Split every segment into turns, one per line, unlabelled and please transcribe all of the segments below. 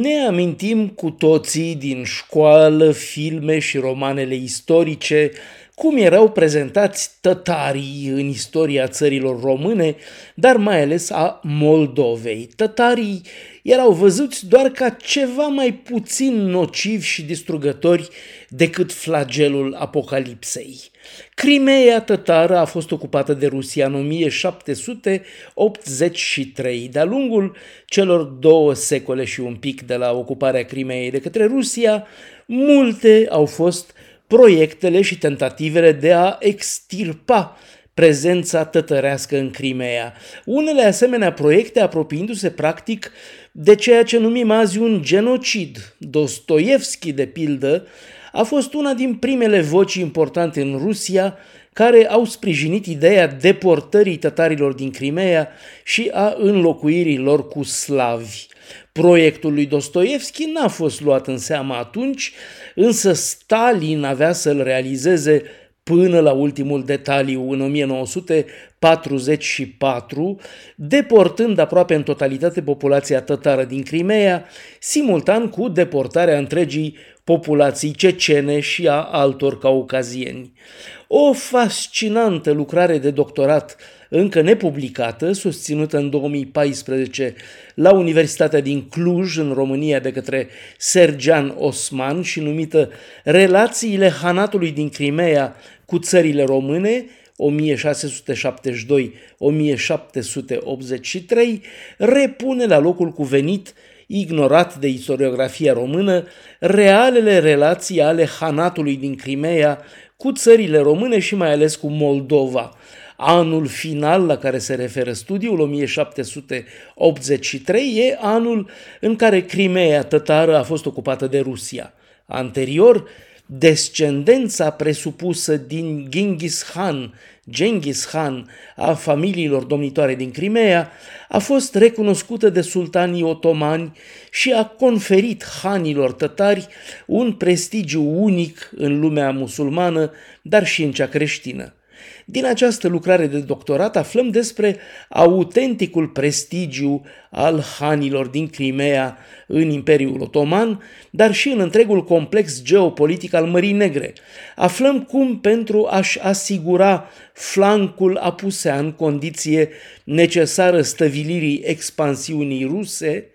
Ne amintim cu toții din școală, filme și romanele istorice cum erau prezentați tătarii în istoria țărilor române, dar mai ales a Moldovei. Tătarii erau văzuți doar ca ceva mai puțin nocivi și distrugători decât flagelul apocalipsei. Crimea tătară a fost ocupată de Rusia în 1783. De-a lungul celor două secole și un pic de la ocuparea Crimeei de către Rusia, multe au fost proiectele și tentativele de a extirpa prezența tătărească în Crimea. Unele asemenea proiecte apropiindu-se practic de ceea ce numim azi un genocid. Dostoevski, de pildă, a fost una din primele voci importante în Rusia care au sprijinit ideea deportării tătarilor din Crimea și a înlocuirii lor cu slavi. Proiectul lui Dostoevski n-a fost luat în seamă atunci, însă Stalin avea să-l realizeze până la ultimul detaliu în 1944, deportând aproape în totalitate populația tătară din Crimea, simultan cu deportarea întregii populații cecene și a altor caucazieni. O fascinantă lucrare de doctorat încă nepublicată, susținută în 2014 la Universitatea din Cluj, în România, de către Sergian Osman și numită Relațiile Hanatului din Crimea cu țările române, 1672-1783, repune la locul cuvenit ignorat de istoriografia română, realele relații ale Hanatului din Crimea cu țările române și mai ales cu Moldova. Anul final la care se referă studiul, 1783, e anul în care Crimea tătară a fost ocupată de Rusia. Anterior, descendența presupusă din Genghis Khan, Genghis Khan, a familiilor domnitoare din Crimea, a fost recunoscută de sultanii otomani și a conferit hanilor tătari un prestigiu unic în lumea musulmană, dar și în cea creștină. Din această lucrare de doctorat aflăm despre autenticul prestigiu al hanilor din Crimea în Imperiul Otoman, dar și în întregul complex geopolitic al Mării Negre. Aflăm cum pentru a-și asigura flancul apusean, condiție necesară stăvilirii expansiunii ruse,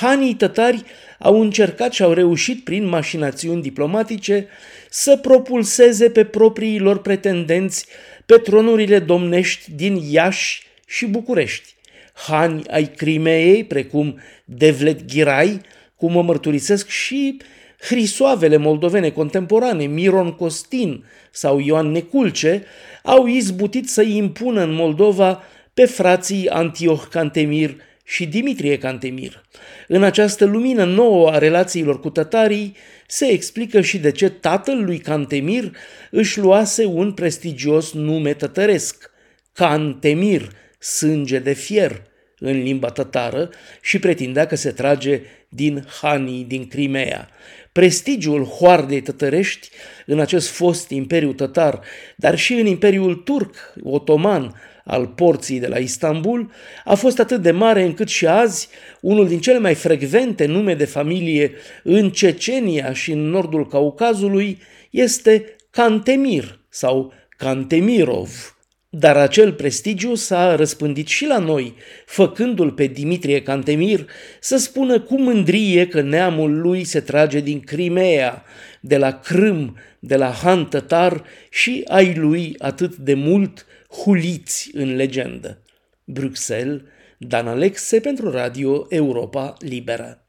Hanii tătari au încercat și au reușit prin mașinațiuni diplomatice să propulseze pe proprii lor pretendenți pe tronurile domnești din Iași și București. Hani ai Crimeei, precum Devlet Ghirai, cum mă mărturisesc și hrisoavele moldovene contemporane, Miron Costin sau Ioan Neculce, au izbutit să impună în Moldova pe frații Antioch Cantemir și Dimitrie Cantemir. În această lumină nouă a relațiilor cu tătarii se explică și de ce tatăl lui Cantemir își luase un prestigios nume tătăresc, Cantemir, sânge de fier, în limba tătară și pretindea că se trage din Hanii din Crimea. Prestigiul hoardei tătărești în acest fost imperiu tătar, dar și în imperiul turc, otoman, al porții de la Istanbul a fost atât de mare încât și azi unul din cele mai frecvente nume de familie în Cecenia și în nordul Caucazului este Cantemir sau Cantemirov. Dar acel prestigiu s-a răspândit și la noi, făcându-l pe Dimitrie Cantemir să spună cu mândrie că neamul lui se trage din Crimea, de la Crâm, de la Han Tătar și ai lui atât de mult huliți în legendă. Bruxelles, Dan Alexe pentru Radio Europa Liberă.